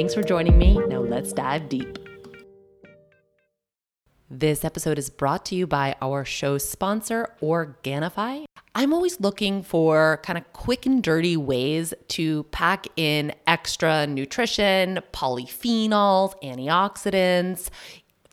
Thanks for joining me. Now let's dive deep. This episode is brought to you by our show sponsor, Organifi. I'm always looking for kind of quick and dirty ways to pack in extra nutrition, polyphenols, antioxidants,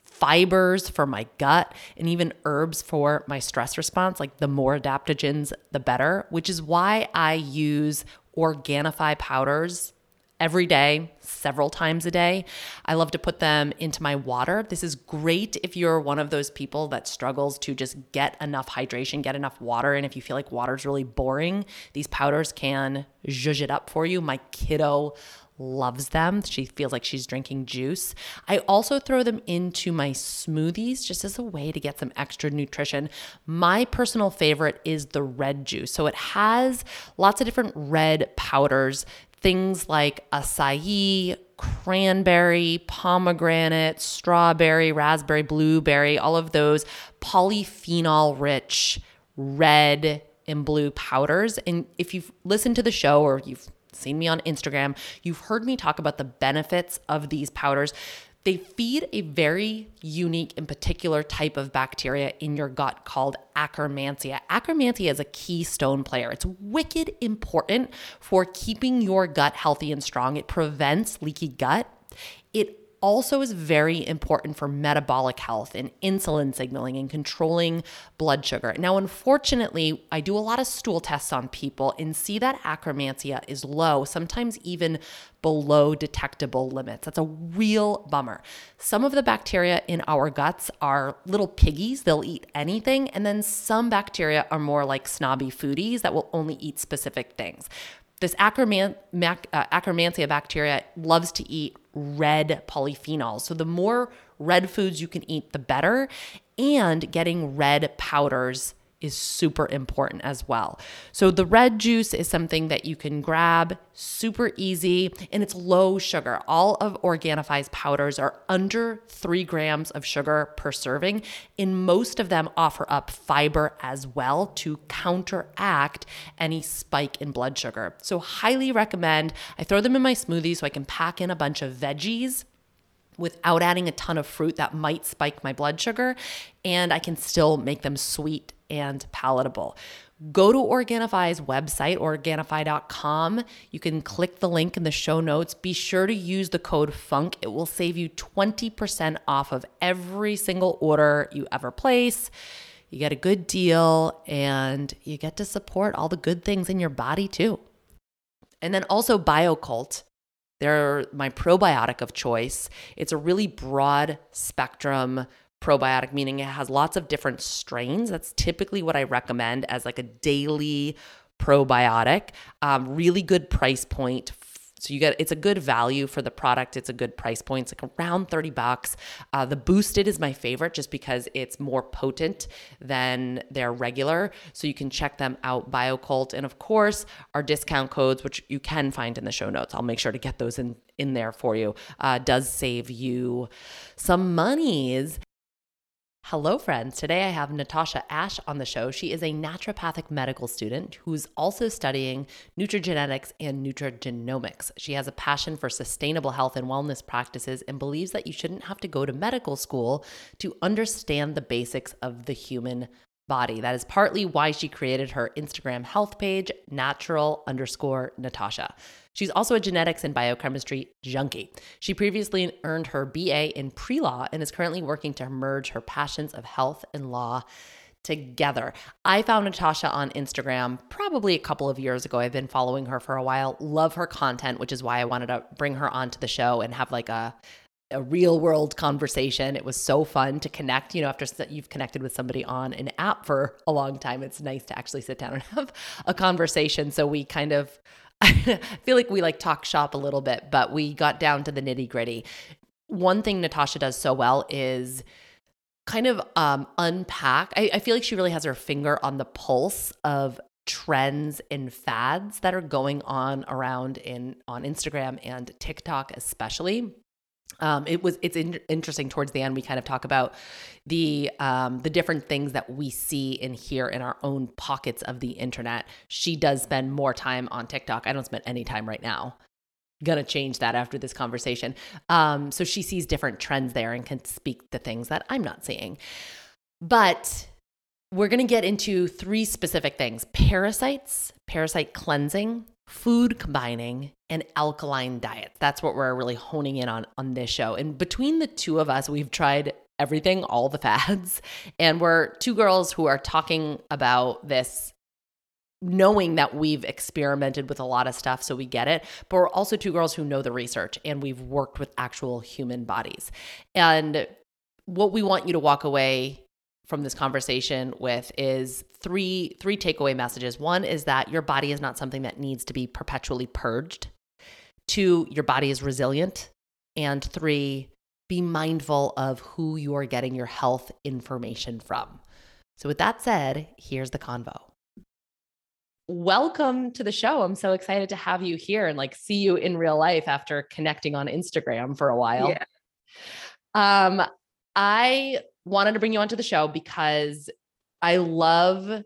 fibers for my gut, and even herbs for my stress response. Like the more adaptogens, the better, which is why I use Organifi powders every day, several times a day. I love to put them into my water. This is great if you're one of those people that struggles to just get enough hydration, get enough water. And if you feel like water's really boring, these powders can zhuzh it up for you. My kiddo loves them. She feels like she's drinking juice. I also throw them into my smoothies just as a way to get some extra nutrition. My personal favorite is the red juice. So it has lots of different red powders things like acai, cranberry, pomegranate, strawberry, raspberry, blueberry, all of those polyphenol rich red and blue powders. And if you've listened to the show or you've seen me on Instagram, you've heard me talk about the benefits of these powders. They feed a very unique and particular type of bacteria in your gut called Akkermansia. Akkermansia is a keystone player. It's wicked important for keeping your gut healthy and strong. It prevents leaky gut. It also is very important for metabolic health and insulin signaling and controlling blood sugar. Now, unfortunately, I do a lot of stool tests on people and see that akkermansia is low, sometimes even below detectable limits. That's a real bummer. Some of the bacteria in our guts are little piggies, they'll eat anything. And then some bacteria are more like snobby foodies that will only eat specific things this Ackerman, Mac, uh, Akkermansia bacteria loves to eat red polyphenols. So the more red foods you can eat, the better. And getting red powders is super important as well. So the red juice is something that you can grab super easy and it's low sugar. All of Organifi's powders are under three grams of sugar per serving, and most of them offer up fiber as well to counteract any spike in blood sugar. So highly recommend. I throw them in my smoothie so I can pack in a bunch of veggies without adding a ton of fruit that might spike my blood sugar, and I can still make them sweet and palatable. Go to Organifi's website, Organifi.com. You can click the link in the show notes. Be sure to use the code FUNK. It will save you 20% off of every single order you ever place. You get a good deal and you get to support all the good things in your body too. And then also Bio-Kult. They're my probiotic of choice. It's a really broad spectrum probiotic, meaning it has lots of different strains. That's typically what I recommend as like a daily probiotic. Um, really good price point. So you get it's a good value for the product. It's a good price point. It's like around 30 bucks. Uh, the boosted is my favorite just because it's more potent than their regular. So you can check them out, Bio-Kult. And of course, our discount codes, which you can find in the show notes. I'll make sure to get those in in there for you. Uh, does save you some monies. Hello, friends. Today I have Natosha Ash on the show. She is a naturopathic medical student who's also studying nutrigenetics and nutrigenomics. She has a passion for sustainable health and wellness practices and believes that you shouldn't have to go to medical school to understand the basics of the human body. That is partly why she created her Instagram health page, natural underscore Natosha. She's also a genetics and biochemistry junkie. She previously earned her BA in pre law and is currently working to merge her passions of health and law together. I found Natosha on Instagram probably a couple of years ago. I've been following her for a while. Love her content, which is why I wanted to bring her onto the show and have like a a real world conversation. It was so fun to connect. You know, after you've connected with somebody on an app for a long time, it's nice to actually sit down and have a conversation. So we kind of, I feel like we like talk shop a little bit, but we got down to the nitty gritty. One thing Natosha does so well is kind of um, unpack. I, I feel like she really has her finger on the pulse of trends and fads that are going on around in on Instagram and TikTok especially um, it was it's in, interesting towards the end we kind of talk about the um, the different things that we see and hear in our own pockets of the internet. She does spend more time on tiktok. I don't spend any time right now. Gonna change that after this conversation. Um, so she sees different trends there and can speak the things that i'm not seeing. But we're to get into three specific things parasites parasite cleansing food combining and alkaline diets. That's what we're really honing in on on this show. And between the two of us, we've tried everything, all the fads, and we're two girls who are talking about this knowing that we've experimented with a lot of stuff so we get it but we're also two girls who know the research and we've worked with actual human bodies and what we want you to walk away from this conversation with is three three takeaway messages. One is that your body is not something that needs to be perpetually purged. Two, your body is resilient. And three, be mindful of who you are getting your health information from. So with that said, here's the convo. Welcome to the show. I'm so excited to have you here and like see you in real life after connecting on Instagram for a while. Yeah. Um I wanted to bring you onto the show because I love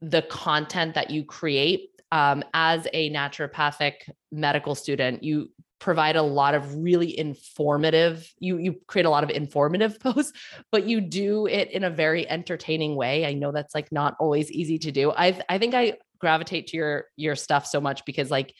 the content that you create. Um, as a naturopathic medical student, you provide a lot of really informative you you create a lot of informative posts but you do it in a very entertaining way i know that's like not always easy to do i i think i gravitate to your your stuff so much because like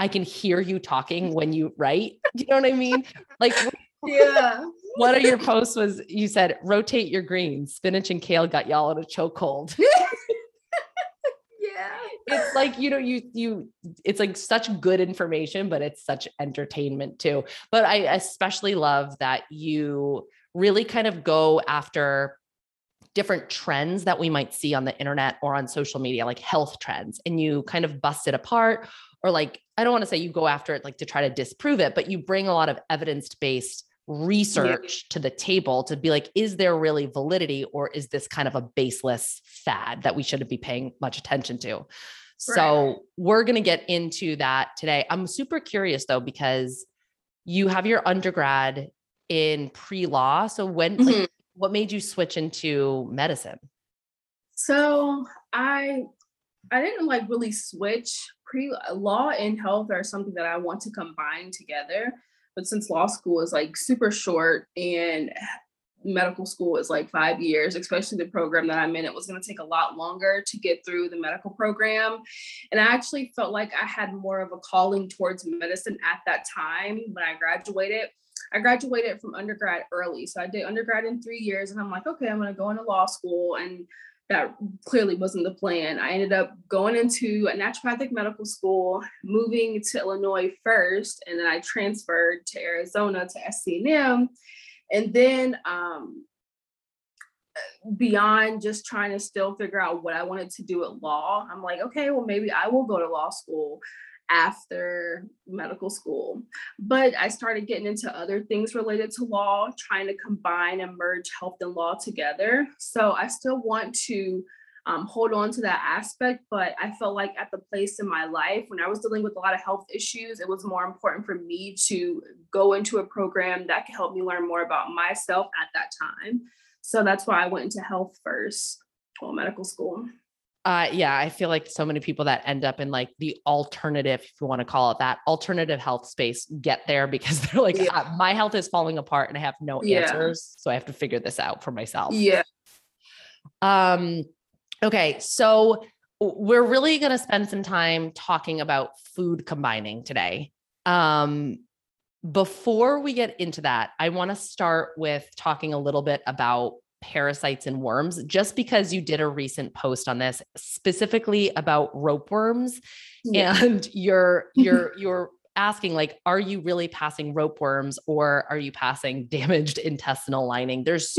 i can hear you talking when you write you know what i mean like yeah. One of your posts was you said rotate your greens. Spinach and kale got y'all in a chokehold. yeah. It's like, you know, you you it's like such good information, but it's such entertainment too. But I especially love that you really kind of go after different trends that we might see on the internet or on social media, like health trends, and you kind of bust it apart. Or like, I don't want to say you go after it like to try to disprove it, but you bring a lot of evidence based research to the table to be like, is there really validity or is this kind of a baseless fad that we shouldn't be paying much attention to? Right. So we're going to get into that today. I'm super curious though, because you have your undergrad in pre law. So when, mm-hmm. like, what made you switch into medicine? So I, I didn't like really switch pre law and health are something that I want to combine together. But since law school is like super short and medical school is like five years, especially the program that I'm in, it was going to take a lot longer to get through the medical program. And I actually felt like I had more of a calling towards medicine at that time when I graduated. I graduated from undergrad early. So I did undergrad in three years, and I'm like, okay, I'm going to go into law school. And that clearly wasn't the plan. I ended up going into a naturopathic medical school, moving to Illinois first, and then I transferred to Arizona to SCNM. And then um, beyond just trying to still figure out what I wanted to do at law, I'm like, okay, well, maybe I will go to law school after medical school. But I started getting into other things related to law, trying to combine and merge health and law together. So I still want to um, hold on to that aspect, but I felt like at the place in my life when I was dealing with a lot of health issues, it was more important for me to go into a program that could help me learn more about myself at that time. So that's why I went into health first, well, medical school. Uh, yeah, I feel like so many people that end up in like the alternative, if you want to call it that, alternative health space get there because they're like, yeah. ah, my health is falling apart and I have no yeah. answers. So I have to figure this out for myself. Yeah. Um, okay, so we're really going to spend some time talking about food combining today. Um, before we get into that, I want to start with talking a little bit about parasites and worms, just because you did a recent post on this specifically about ropeworms yeah. and you're you're you're asking like are you really passing ropeworms or are you passing damaged intestinal lining there's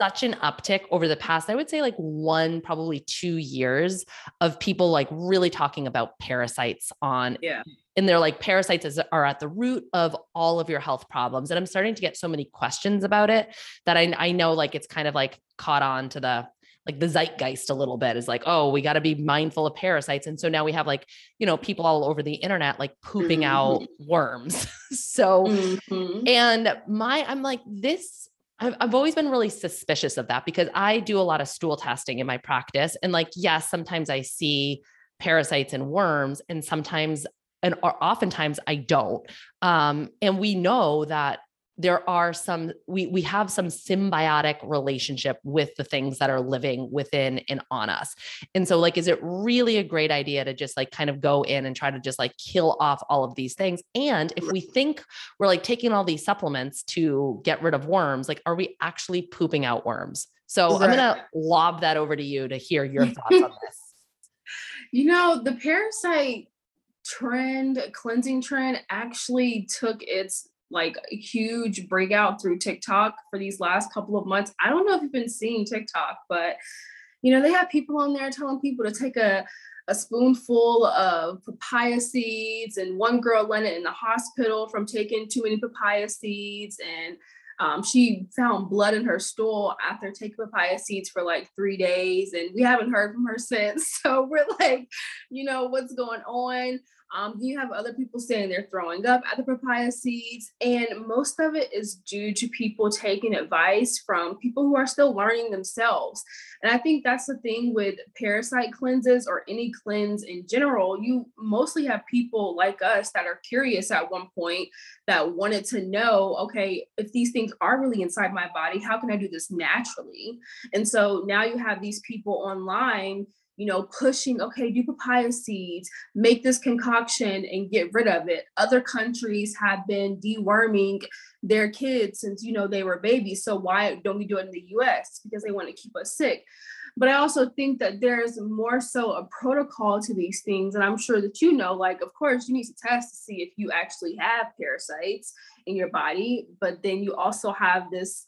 such an uptick over the past i would say like one probably two years of people like really talking about parasites on yeah and they're like parasites is, are at the root of all of your health problems and i'm starting to get so many questions about it that i, I know like it's kind of like caught on to the like the zeitgeist a little bit is like, oh, we got to be mindful of parasites. And so now we have like, you know, people all over the internet like pooping mm-hmm. out worms. so, mm-hmm. and my, I'm like, this, I've, I've always been really suspicious of that because I do a lot of stool testing in my practice. And like, yes, sometimes I see parasites and worms, and sometimes and oftentimes I don't. Um, and we know that there are some we we have some symbiotic relationship with the things that are living within and on us and so like is it really a great idea to just like kind of go in and try to just like kill off all of these things and if we think we're like taking all these supplements to get rid of worms like are we actually pooping out worms so right. i'm going to lob that over to you to hear your thoughts on this you know the parasite trend cleansing trend actually took its like huge breakout through TikTok for these last couple of months. I don't know if you've been seeing TikTok, but you know, they have people on there telling people to take a a spoonful of papaya seeds and one girl landed in the hospital from taking too many papaya seeds and um, she found blood in her stool after taking papaya seeds for like three days and we haven't heard from her since so we're like you know what's going on um, you have other people saying they're throwing up at the papaya seeds, and most of it is due to people taking advice from people who are still learning themselves. And I think that's the thing with parasite cleanses or any cleanse in general. You mostly have people like us that are curious at one point that wanted to know okay, if these things are really inside my body, how can I do this naturally? And so now you have these people online you know, pushing, okay, do papaya seeds, make this concoction and get rid of it. Other countries have been deworming their kids since, you know, they were babies. So why don't we do it in the US? Because they want to keep us sick. But I also think that there's more so a protocol to these things. And I'm sure that you know, like, of course, you need to test to see if you actually have parasites in your body. But then you also have this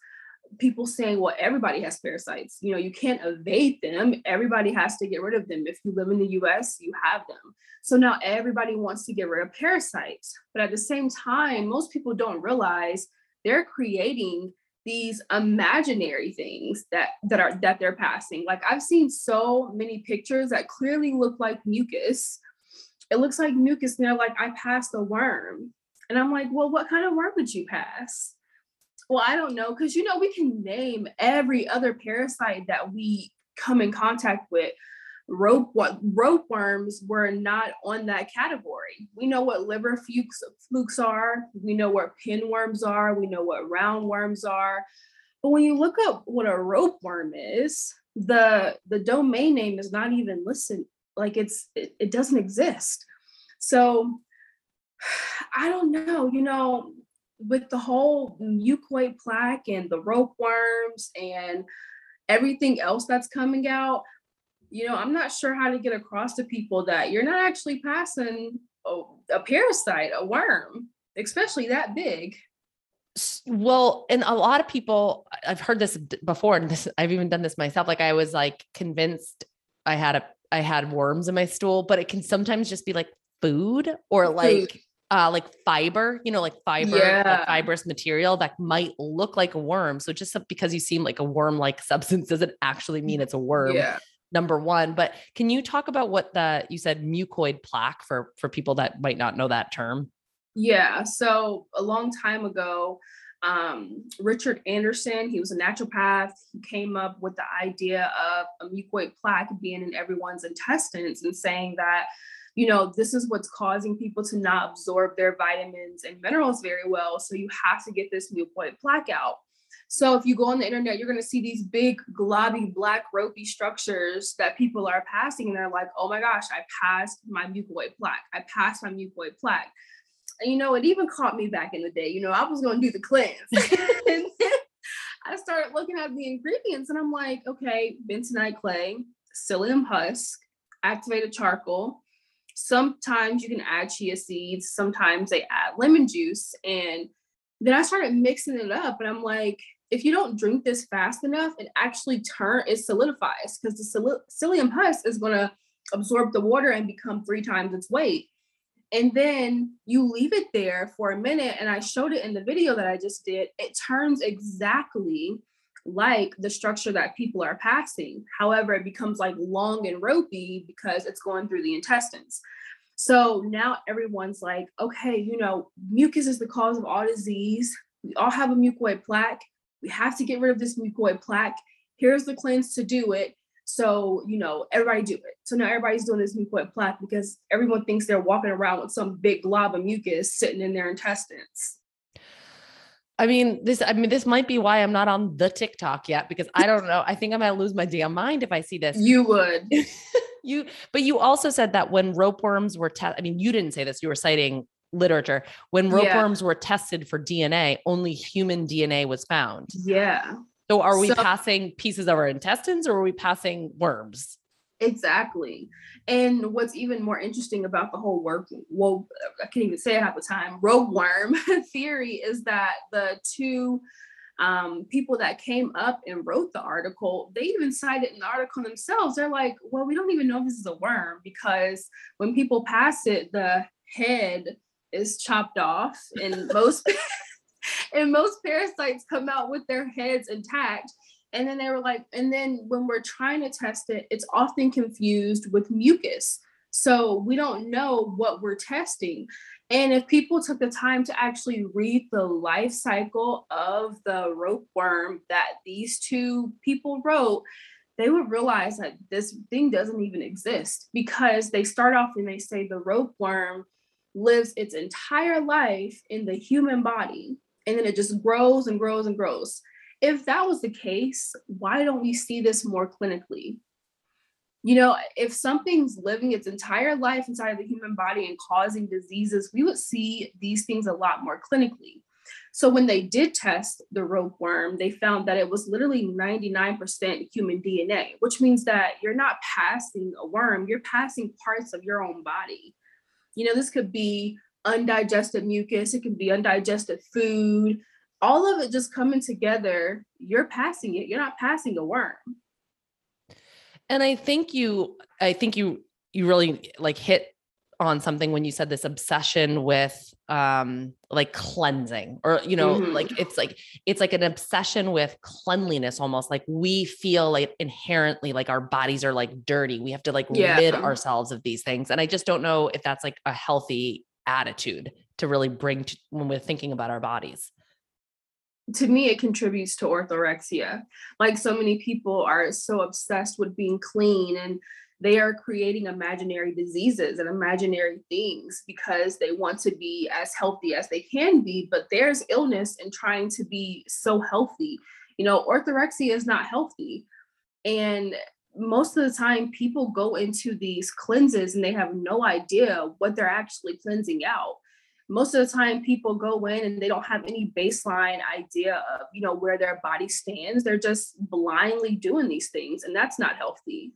people saying, well, everybody has parasites. You know, you can't evade them. Everybody has to get rid of them. If you live in the US, you have them. So now everybody wants to get rid of parasites. But at the same time, most people don't realize they're creating these imaginary things that that are that they're passing. Like I've seen so many pictures that clearly look like mucus. It looks like mucus, and they're like, I passed a worm. And I'm like, well, what kind of worm would you pass? Well, I don't know, because you know, we can name every other parasite that we come in contact with. Rope what rope worms were not on that category. We know what liver flukes flukes are, we know what pinworms are, we know what roundworms are. But when you look up what a rope worm is, the the domain name is not even listed, like it's it, it doesn't exist. So I don't know, you know, with the whole mucoid plaque and the rope worms and everything else that's coming out, you know, I'm not sure how to get across to people that you're not actually passing a, a parasite, a worm, especially that big. Well, and a lot of people, I've heard this before, and this, I've even done this myself. Like I was like convinced I had a I had worms in my stool, but it can sometimes just be like food or like uh, like fiber, you know, like fiber, yeah. like fibrous material that might look like a worm. So just because you seem like a worm like substance doesn't actually mean it's a worm. Yeah. Number one, but can you talk about what the you said mucoid plaque for for people that might not know that term? Yeah, so a long time ago, um, Richard Anderson, he was a naturopath. He came up with the idea of a mucoid plaque being in everyone's intestines and saying that you know, this is what's causing people to not absorb their vitamins and minerals very well. So you have to get this mucoid plaque out. So if you go on the internet, you're going to see these big, globby, black, ropey structures that people are passing. And they're like, oh my gosh, I passed my mucoid plaque. I passed my mucoid plaque. And, you know, it even caught me back in the day. You know, I was going to do the cleanse. and I started looking at the ingredients and I'm like, okay, bentonite clay, psyllium husk, activated charcoal. Sometimes you can add chia seeds, sometimes they add lemon juice. And then I started mixing it up and I'm like, if you don't drink this fast enough, it actually turn it solidifies because the psyllium husk is to absorb the water and become three times its weight. And then you leave it there for a minute, and I showed it in the video that I just did. It turns exactly like the structure that people are passing. However, it becomes like long and ropey because it's going through the intestines. So now everyone's like, okay, you know, mucus is the cause of all disease. We all have a mucoid plaque. We have to get rid of this mucoid plaque. Here's the cleanse to do it. So, you know, everybody do it. So now everybody's doing this mucoid plaque because everyone thinks they're walking around with some big glob of mucus sitting in their intestines. I mean, this, I mean, this might be why I'm not on the TikTok yet because I don't know. I think I might lose my damn mind if I see this. You would. you, but you also said that when ropeworms were tested, I mean, you didn't say this, you were citing literature. When ropeworms yeah. were tested for DNA, only human DNA was found. Yeah. So are we so, passing pieces of our intestines or are we passing worms? Exactly. And what's even more interesting about the whole work, well, I can't even say it half the time, ropeworm theory is that the two um, people that came up and wrote the article, they even cited in the article themselves. They're like, well, we don't even know if this is a worm because when people pass it, the head is chopped off and most and most parasites come out with their heads intact and then they were like and then when we're trying to test it it's often confused with mucus. So we don't know what we're testing. And if people took the time to actually read the life cycle of the ropeworm that these two people wrote they would realize that this thing doesn't even exist because they start off and they say the ropeworm lives its entire life in the human body. And then it just grows and grows and grows. If that was the case, why don't we see this more clinically? You know, if something's living its entire life inside the human body and causing diseases, we would see these things a lot more clinically. So when they did test the ropeworm, they found that it was literally 99% human DNA, which means that you're not passing a worm, you're passing parts of your own body. You know, this could be undigested mucus, it can be undigested food, all of it just coming together. You're passing it, you're not passing a worm. And I think you, I think you, you really like hit on something when you said this obsession with um like cleansing or you know mm-hmm. like it's like it's like an obsession with cleanliness almost like we feel like inherently like our bodies are like dirty we have to like yeah. rid ourselves of these things and i just don't know if that's like a healthy attitude to really bring to when we're thinking about our bodies to me it contributes to orthorexia. Like so many people are so obsessed with being clean and they are creating imaginary diseases and imaginary things because they want to be as healthy as they can be but there's illness in trying to be so healthy. You know orthorexia is not healthy. And most of the time people go into these cleanses and they have no idea what they're actually cleansing out most of the time people go in and they don't have any baseline idea of you know where their body stands they're just blindly doing these things and that's not healthy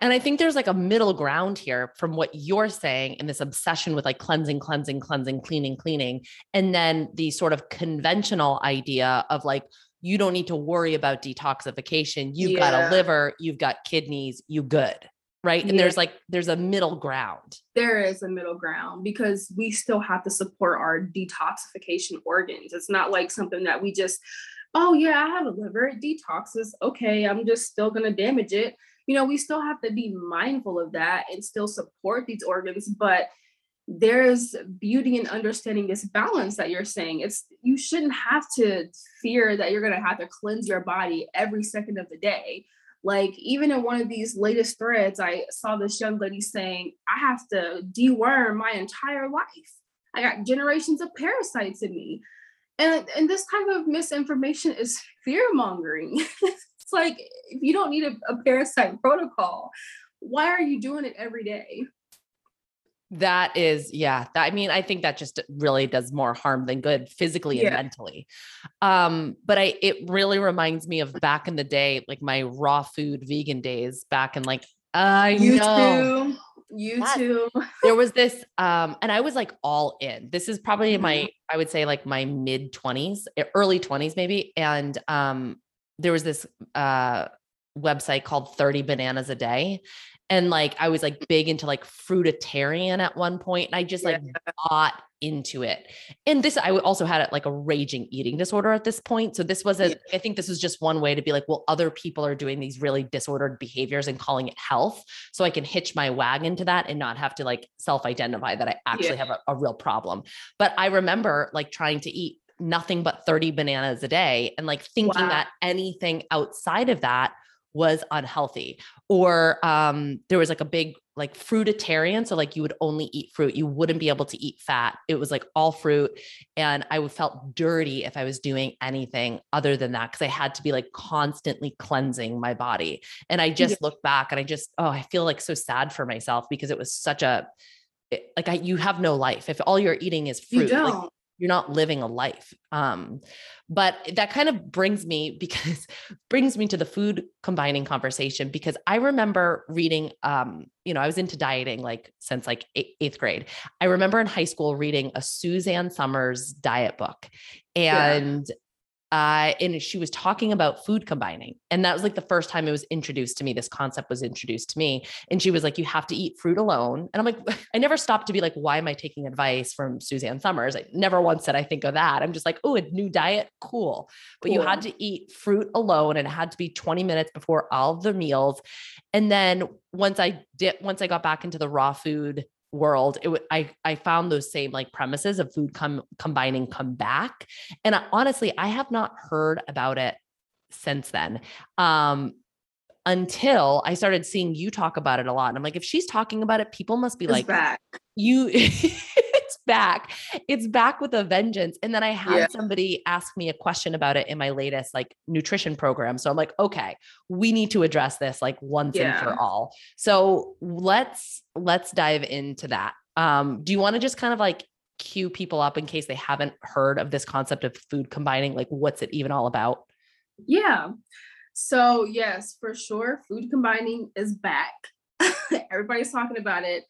and I think there's like a middle ground here from what you're saying in this obsession with like cleansing, cleansing, cleansing, cleaning, cleaning. And then the sort of conventional idea of like, you don't need to worry about detoxification. You've yeah. got a liver, you've got kidneys, you good. Right. And yeah. there's like, there's a middle ground. There is a middle ground because we still have to support our detoxification organs. It's not like something that we just, oh, yeah, I have a liver, it detoxes. Okay, I'm just still going to damage it. You know, we still have to be mindful of that and still support these organs. But there's beauty in understanding this balance that you're saying. It's you shouldn't have to fear that you're going to have to cleanse your body every second of the day. Like even in one of these latest threads, I saw this young lady saying, "I have to deworm my entire life. I got generations of parasites in me." And and this type of misinformation is fear mongering. it's like if you don't need a, a parasite protocol, why are you doing it every day? That is, yeah. That, I mean, I think that just really does more harm than good physically and yeah. mentally. Um, but I it really reminds me of back in the day, like my raw food vegan days back in like I you know. Too. You that, too. there was this, um, and I was like all in. This is probably mm-hmm. my, I would say like my mid 20s, early 20s, maybe. And um, there was this uh website called 30 bananas a day and like I was like big into like fruitarian at one point, and I just like yeah. bought into it. And this, I also had like a raging eating disorder at this point. So this was a, yeah. I think this was just one way to be like, well, other people are doing these really disordered behaviors and calling it health, so I can hitch my wagon to that and not have to like self-identify that I actually yeah. have a, a real problem. But I remember like trying to eat nothing but 30 bananas a day and like thinking wow. that anything outside of that was unhealthy or um, there was like a big like fruitarian so like you would only eat fruit you wouldn't be able to eat fat it was like all fruit and i would felt dirty if i was doing anything other than that because i had to be like constantly cleansing my body and i just yeah. look back and i just oh i feel like so sad for myself because it was such a like I, you have no life if all you're eating is fruit like, you're not living a life. Um, but that kind of brings me because brings me to the food combining conversation because I remember reading, um, you know, I was into dieting like since like eighth grade. I remember in high school reading a Suzanne Somers diet book, and uh, and she was talking about food combining. And that was like the first time it was introduced to me. This concept was introduced to me. And she was like, you have to eat fruit alone. And I'm like, I never stopped to be like, why am I taking advice from Suzanne Somers? I never once said I think of that. I'm just like, oh, a new diet, cool. But cool. you had to eat fruit alone and it had to be 20 minutes before all the meals. And then once I did, once I got back into the raw food world it i i found those same like premises of food come combining come back and I, honestly i have not heard about it since then um until i started seeing you talk about it a lot and i'm like if she's talking about it people must be it's like back. you back. It's back with a vengeance and then i had yeah. somebody ask me a question about it in my latest like nutrition program so i'm like okay we need to address this like once yeah. and for all. So let's let's dive into that. Um do you want to just kind of like cue people up in case they haven't heard of this concept of food combining? Like what's it even all about? Yeah. So yes for sure food combining is back. Everybody's talking about it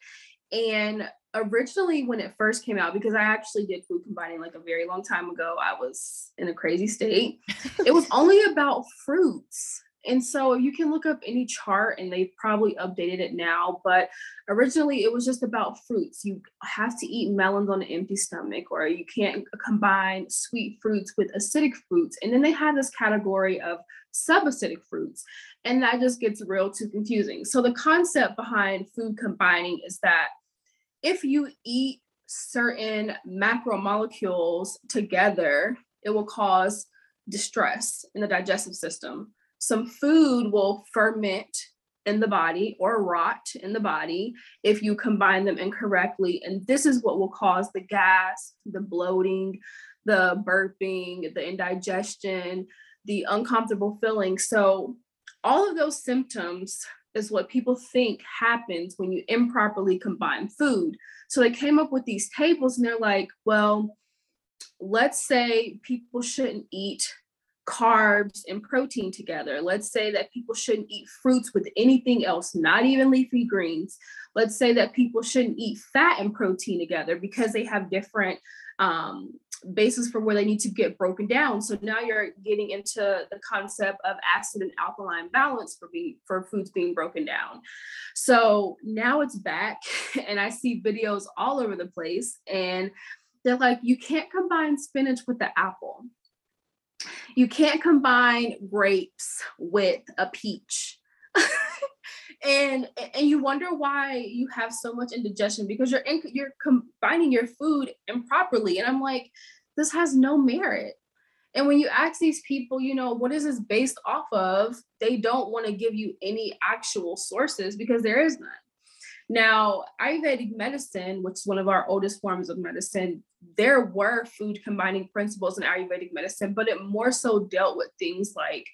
and originally when it first came out because i actually did food combining like a very long time ago i was in a crazy state. It was only about fruits. And so you can look up any chart and they've probably updated it now but originally it was just about fruits. You have to eat melons on an empty stomach or you can't combine sweet fruits with acidic fruits. And then they had this category of subacidic fruits and that just gets real too confusing. So the concept behind food combining is that if you eat certain macromolecules together, it will cause distress in the digestive system. Some food will ferment in the body or rot in the body if you combine them incorrectly. And this is what will cause the gas, the bloating, the burping, the indigestion, the uncomfortable feeling. So, all of those symptoms is what people think happens when you improperly combine food. So they came up with these tables and they're like, well, let's say people shouldn't eat carbs and protein together. Let's say that people shouldn't eat fruits with anything else, not even leafy greens. Let's say that people shouldn't eat fat and protein together because they have different um, basis for where they need to get broken down. So now you're getting into the concept of acid and alkaline balance for being for foods being broken down. So now it's back, and I see videos all over the place, and they're like, you can't combine spinach with the apple. You can't combine grapes with a peach. And and you wonder why you have so much indigestion because you're in, you're combining your food improperly. And i'm like this has no merit. And when you ask these people you know what is this based off of? They don't want to give you any actual sources because there is none. Now ayurvedic medicine which is one of our oldest forms of medicine there were food combining principles in Ayurvedic medicine, but it more so dealt with things like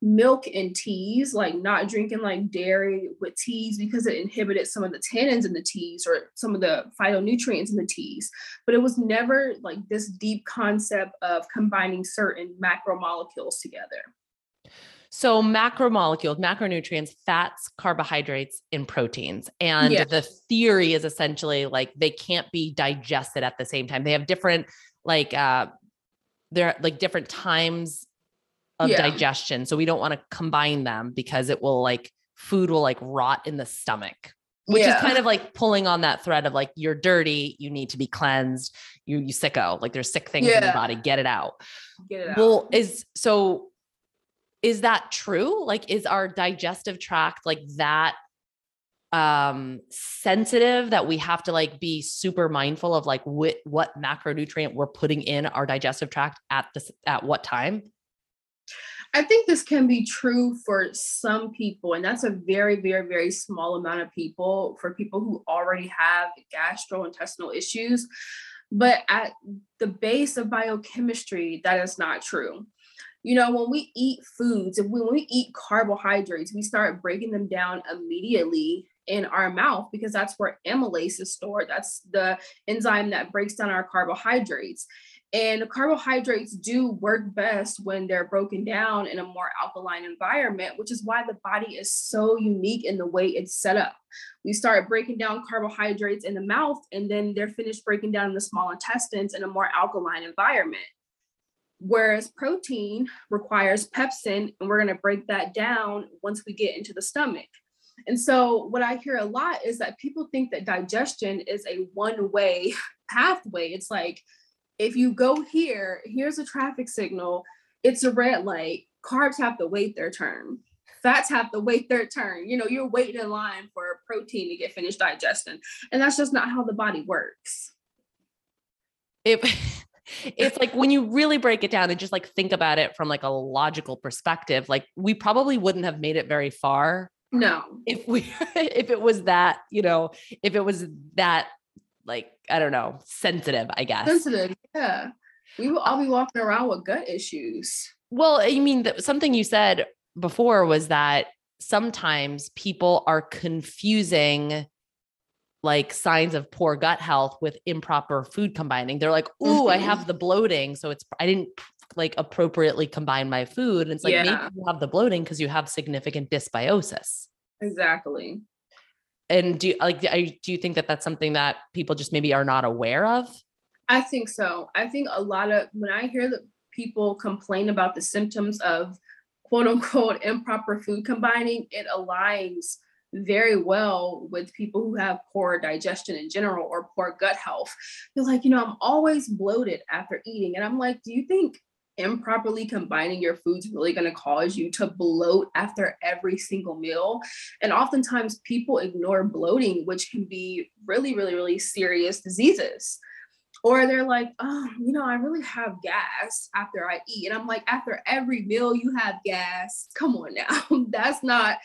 milk and teas, like not drinking like dairy with teas because it inhibited some of the tannins in the teas or some of the phytonutrients in the teas. But it was never like this deep concept of combining certain macromolecules together. So macromolecules, macronutrients, fats, carbohydrates, and proteins. And yeah. the theory is essentially like they can't be digested at the same time. They have different like uh they're like different times of yeah. digestion. So we don't want to combine them because it will like food will like rot in the stomach. Which yeah. is kind of like pulling on that thread of like you're dirty, you need to be cleansed, you you sicko, like there's sick things in your body, get it out. Get it out. Well, is so is that true? Like, is our digestive tract like that um sensitive that we have to like be super mindful of like what what macronutrient we're putting in our digestive tract at this at what time i think this can be true for some people and that's a very very very small amount of people for people who already have gastrointestinal issues but at the base of biochemistry that is not true you know, when we eat foods, and when we eat carbohydrates, we start breaking them down immediately in our mouth because that's where amylase is stored. That's the enzyme that breaks down our carbohydrates. And carbohydrates do work best when they're broken down in a more alkaline environment, which is why the body is so unique in the way it's set up. We start breaking down carbohydrates in the mouth, and then they're finished breaking down in the small intestines in a more alkaline environment. Whereas protein requires pepsin, and we're going to break that down once we get into the stomach. And so, what I hear a lot is that people think that digestion is a one way pathway. It's like, if you go here, here's a traffic signal, it's a red light, carbs have to wait their turn. Fats have to wait their turn. You know, you're waiting in line for protein to get finished digesting. And that's just not how the body works. It it's like when you really break it down and just like think about it from like a logical perspective, like we probably wouldn't have made it very far. No. If we if it was that, you know, if it was that like, I don't know, sensitive, I guess. Sensitive, yeah. We will all be walking around with gut issues. Well, I mean, something you said before was that sometimes people are confusing like signs of poor gut health with improper food combining. They're like, "Ooh, mm-hmm. I have the bloating, so it's I didn't like appropriately combine my food." And it's like yeah. maybe you have the bloating because you have significant dysbiosis. Exactly. And do like do you think that that's something that people just maybe are not aware of? I think so. I think a lot of when I hear that people complain about the symptoms of quote unquote improper food combining, it aligns very well with people who have poor digestion in general or poor gut health. They're like, you know, I'm always bloated after eating. And I'm like, do you think improperly combining your foods really going to cause you to bloat after every single meal? And oftentimes people ignore bloating, which can be really, really, really serious diseases. Or they're like, oh, you know, I really have gas after I eat. And I'm like, after every meal, you have gas. Come on now. That's not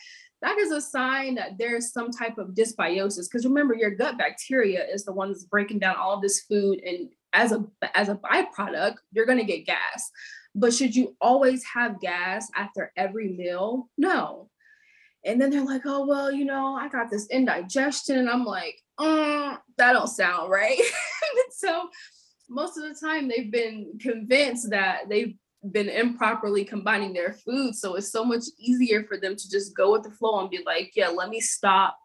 that is a sign that there's some type of dysbiosis. Because remember, your gut bacteria is the one that's breaking down all this food, and as a as a byproduct, you're gonna get gas. But should you always have gas after every meal? No. And then they're like, oh well, you know, I got this indigestion, and I'm like, mm, that don't sound right. so most of the time they've been convinced that they've been improperly combining their food. So it's so much easier for them to just go with the flow and be like, yeah, let me stop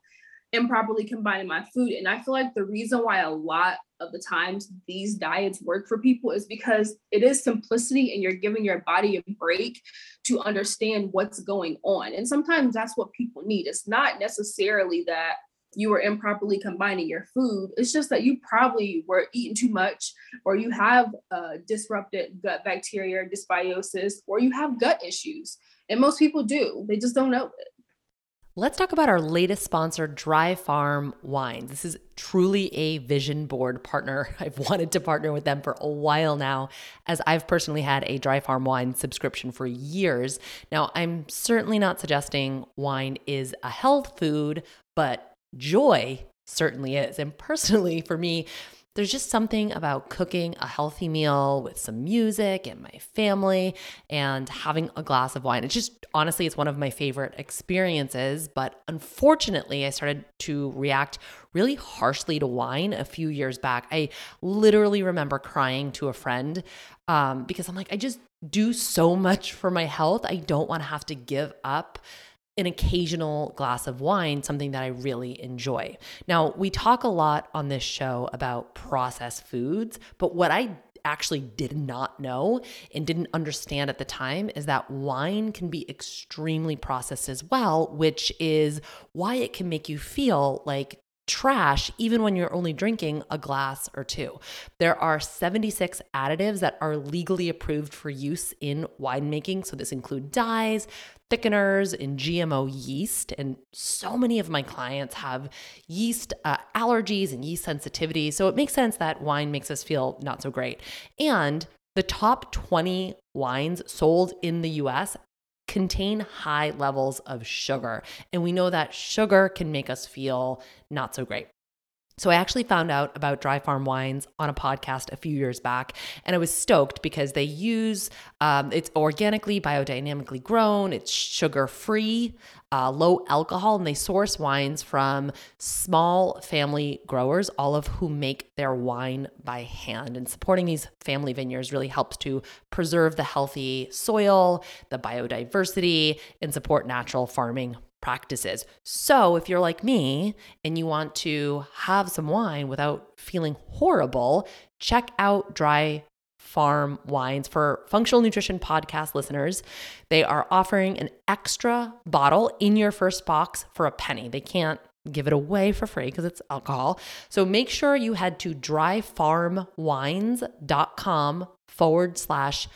improperly combining my food. And I feel like the reason why a lot of the times these diets work for people is because it is simplicity and you're giving your body a break to understand what's going on. And sometimes that's what people need. It's not necessarily that you were improperly combining your food. It's just that you probably were eating too much, or you have uh, disrupted gut bacteria, dysbiosis, or you have gut issues. And most people do, they just don't know it. Let's talk about our latest sponsor, Dry Farm Wines. This is truly a vision board partner. I've wanted to partner with them for a while now, as I've personally had a Dry Farm Wine subscription for years. Now, I'm certainly not suggesting wine is a health food, but joy certainly is. And personally, for me, there's just something about cooking a healthy meal with some music and my family and having a glass of wine. It's just honestly, it's one of my favorite experiences. But unfortunately, I started to react really harshly to wine a few years back. I literally remember crying to a friend um, because I'm like, I just do so much for my health. I don't want to have to give up an occasional glass of wine, something that I really enjoy. Now, we talk a lot on this show about processed foods, but what I actually did not know and didn't understand at the time is that wine can be extremely processed as well, which is why it can make you feel like trash even when you're only drinking a glass or two. There are 76 additives that are legally approved for use in winemaking. So this include dyes, thickeners, and GMO yeast. And so many of my clients have yeast uh, allergies and yeast sensitivity. So it makes sense that wine makes us feel not so great. And the top 20 wines sold in the US contain high levels of sugar. And we know that sugar can make us feel not so great. So I actually found out about Dry Farm Wines on a podcast a few years back, and I was stoked because they use um, it's organically, biodynamically grown, it's sugar free, uh, low alcohol, and they source wines from small family growers, all of whom make their wine by hand. And supporting these family vineyards really helps to preserve the healthy soil, the biodiversity, and support natural farming practices. So, if you're like me and you want to have some wine without feeling horrible, check out Dry Farm Wines for Functional Nutrition Podcast listeners. They are offering an extra bottle in your first box for a penny. They can't give it away for free because it's alcohol. So make sure you head to dryfarmwines.com forward slash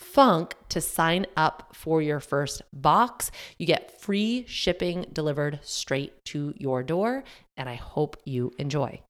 Funk to sign up for your first box. You get free shipping delivered straight to your door, and I hope you enjoy.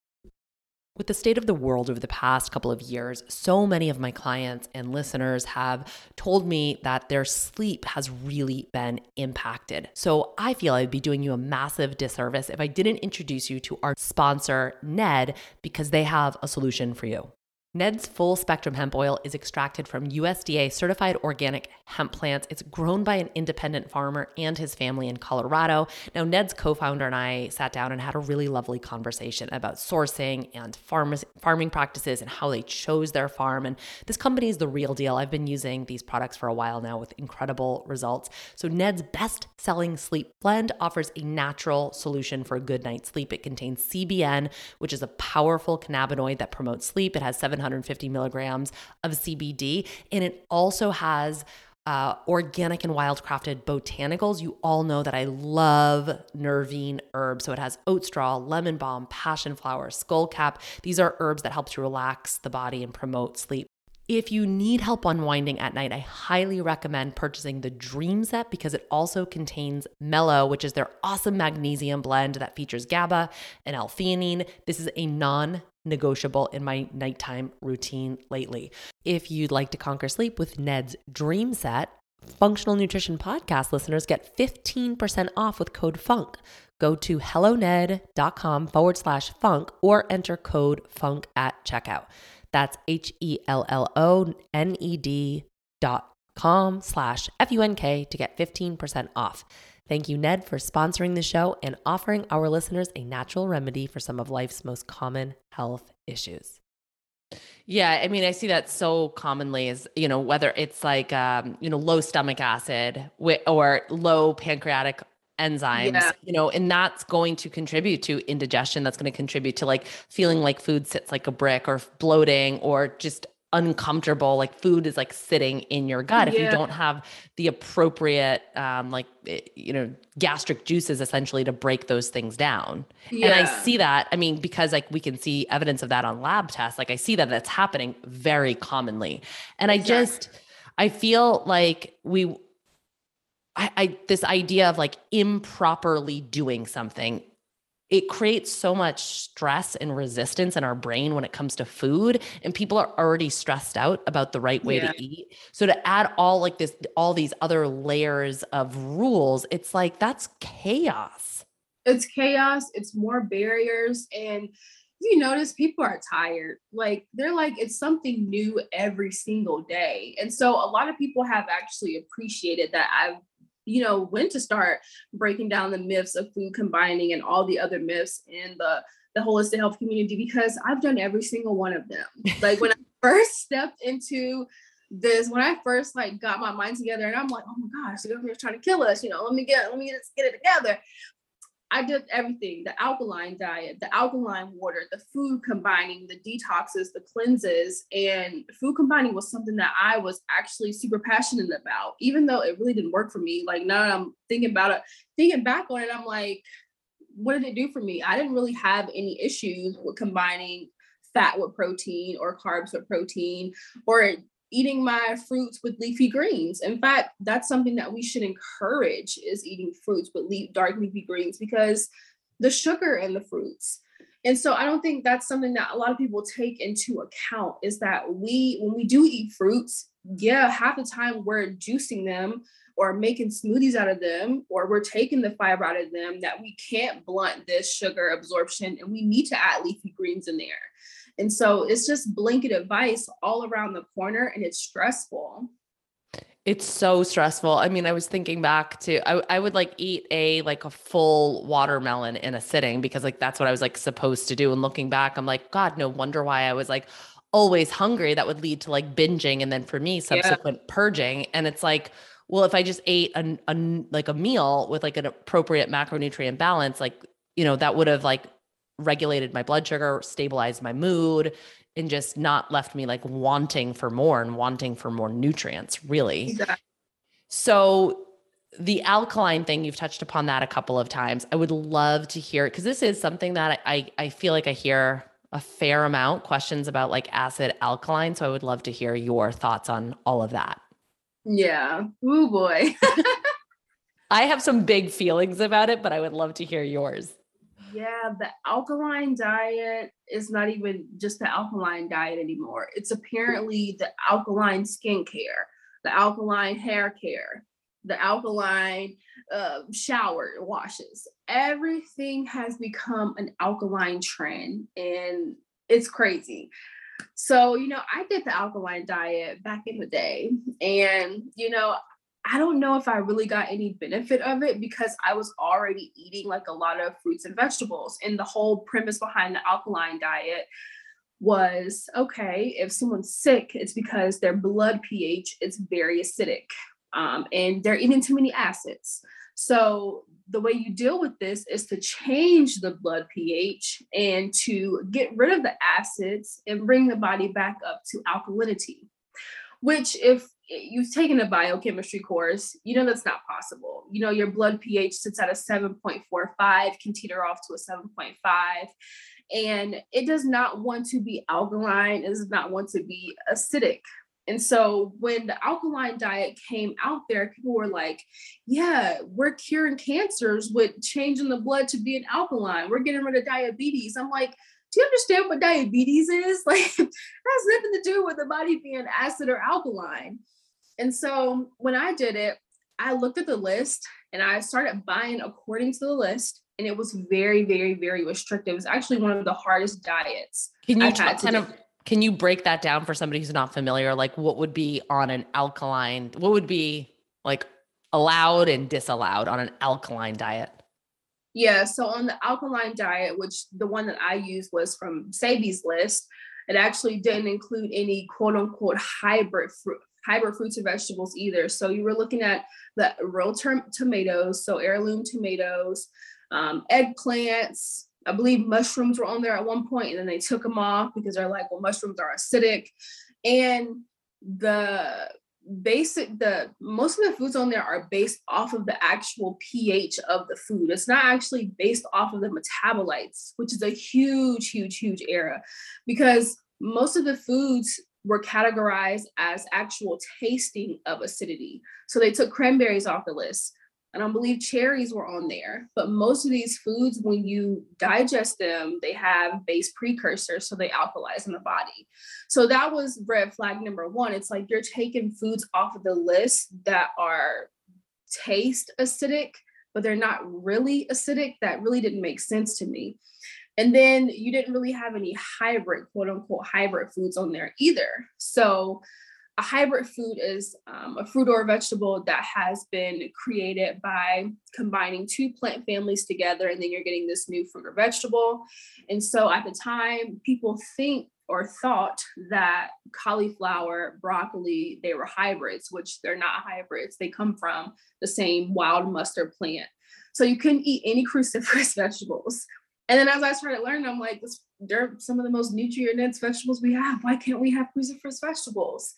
With the state of the world over the past couple of years, so many of my clients and listeners have told me that their sleep has really been impacted. So I feel I'd be doing you a massive disservice if I didn't introduce you to our sponsor, Ned, because they have a solution for you. Ned's full spectrum hemp oil is extracted from USDA certified organic hemp plants. It's grown by an independent farmer and his family in Colorado. Now, Ned's co founder and I sat down and had a really lovely conversation about sourcing and farm- farming practices and how they chose their farm. And this company is the real deal. I've been using these products for a while now with incredible results. So, Ned's best selling sleep blend offers a natural solution for a good night's sleep. It contains CBN, which is a powerful cannabinoid that promotes sleep. It has seven 750 milligrams of CBD. And it also has uh, organic and wildcrafted botanicals. You all know that I love nervine herbs. So it has oat straw, lemon balm, passion flower, skullcap. These are herbs that help to relax the body and promote sleep. If you need help unwinding at night, I highly recommend purchasing the Dream Set because it also contains Mellow, which is their awesome magnesium blend that features GABA and L-theanine. This is a non negotiable in my nighttime routine lately. If you'd like to conquer sleep with Ned's Dream Set, Functional Nutrition Podcast listeners get 15% off with code FUNK. Go to helloned.com forward slash funk or enter code FUNK at checkout. That's H E L L O N E D dot com slash F U N K to get 15% off. Thank you, Ned, for sponsoring the show and offering our listeners a natural remedy for some of life's most common health issues. Yeah, I mean, I see that so commonly is, you know, whether it's like, um, you know, low stomach acid or low pancreatic enzymes, yeah. you know, and that's going to contribute to indigestion. That's going to contribute to like feeling like food sits like a brick or bloating or just uncomfortable like food is like sitting in your gut yeah. if you don't have the appropriate um like eh, you know gastric juices essentially to break those things down yeah. and i see that i mean because like we can see evidence of that on lab tests like i see that that's happening very commonly and i just i feel like we I, I this idea of like improperly doing something it creates so much stress and resistance in our brain when it comes to food and people are already stressed out about the right way yeah. to eat so to add all like this all these other layers of rules it's like that's chaos it's chaos it's more barriers and you notice people are tired. Like they're like, it's something new every single day. And so a lot of people have actually appreciated that I've, you know, when to start breaking down the myths of food combining and all the other myths in the the holistic health community because I've done every single one of them. Like when I first stepped into this, when I first like got my mind together and I'm like, oh my gosh, the government's trying to kill us, you know, let me get let me get, get it together. I did everything the alkaline diet, the alkaline water, the food combining, the detoxes, the cleanses. And food combining was something that I was actually super passionate about, even though it really didn't work for me. Like now I'm thinking about it, thinking back on it, I'm like, what did it do for me? I didn't really have any issues with combining fat with protein or carbs with protein or eating my fruits with leafy greens. In fact, that's something that we should encourage is eating fruits with leaf, dark leafy greens because the sugar in the fruits. And so I don't think that's something that a lot of people take into account is that we, when we do eat fruits, yeah, half the time we're juicing them or making smoothies out of them or we're taking the fiber out of them that we can't blunt this sugar absorption and we need to add leafy greens in there. And so it's just blanket advice all around the corner and it's stressful. It's so stressful. I mean, I was thinking back to I, I would like eat a like a full watermelon in a sitting because like that's what I was like supposed to do. And looking back, I'm like, God, no wonder why I was like always hungry. That would lead to like binging and then for me, subsequent yeah. purging. And it's like, well, if I just ate a, a like a meal with like an appropriate macronutrient balance, like, you know, that would have like regulated my blood sugar, stabilized my mood, and just not left me like wanting for more and wanting for more nutrients, really. Exactly. So the alkaline thing, you've touched upon that a couple of times. I would love to hear because this is something that I, I feel like I hear a fair amount questions about like acid alkaline. So I would love to hear your thoughts on all of that. Yeah. Oh boy. I have some big feelings about it, but I would love to hear yours. Yeah, the alkaline diet is not even just the alkaline diet anymore. It's apparently the alkaline skincare, the alkaline hair care, the alkaline uh, shower washes. Everything has become an alkaline trend, and it's crazy. So, you know, I did the alkaline diet back in the day, and, you know, I don't know if I really got any benefit of it because I was already eating like a lot of fruits and vegetables. And the whole premise behind the alkaline diet was okay, if someone's sick, it's because their blood pH is very acidic um, and they're eating too many acids. So the way you deal with this is to change the blood pH and to get rid of the acids and bring the body back up to alkalinity. Which, if you've taken a biochemistry course, you know that's not possible. You know, your blood pH sits at a 7.45, can teeter off to a 7.5. And it does not want to be alkaline, it does not want to be acidic. And so when the alkaline diet came out there, people were like, yeah, we're curing cancers with changing the blood to be an alkaline. We're getting rid of diabetes. I'm like, do you understand what diabetes is? Like, has nothing to do with the body being acid or alkaline. And so when I did it, I looked at the list and I started buying according to the list. And it was very, very, very restrictive. It's actually one of the hardest diets. Can you kind do. of can you break that down for somebody who's not familiar? Like what would be on an alkaline, what would be like allowed and disallowed on an alkaline diet? Yeah, so on the alkaline diet, which the one that I used was from Sebi's list, it actually didn't include any quote unquote hybrid fruit hybrid fruits or vegetables either. So you were looking at the real term tomatoes, so heirloom tomatoes, um, eggplants. I believe mushrooms were on there at one point, and then they took them off because they're like, well, mushrooms are acidic. And the basic the most of the foods on there are based off of the actual pH of the food. It's not actually based off of the metabolites, which is a huge, huge, huge error because most of the foods were categorized as actual tasting of acidity. So they took cranberries off the list. I don't believe cherries were on there, but most of these foods, when you digest them, they have base precursors, so they alkalize in the body. So that was red flag number one. It's like you're taking foods off of the list that are taste acidic, but they're not really acidic. That really didn't make sense to me. And then you didn't really have any hybrid, quote unquote, hybrid foods on there either. So a hybrid food is um, a fruit or a vegetable that has been created by combining two plant families together, and then you're getting this new fruit or vegetable. And so at the time, people think or thought that cauliflower, broccoli, they were hybrids, which they're not hybrids. They come from the same wild mustard plant. So you couldn't eat any cruciferous vegetables. And then as I started learning, I'm like, this, they're some of the most nutrient dense vegetables we have. Why can't we have cruciferous vegetables?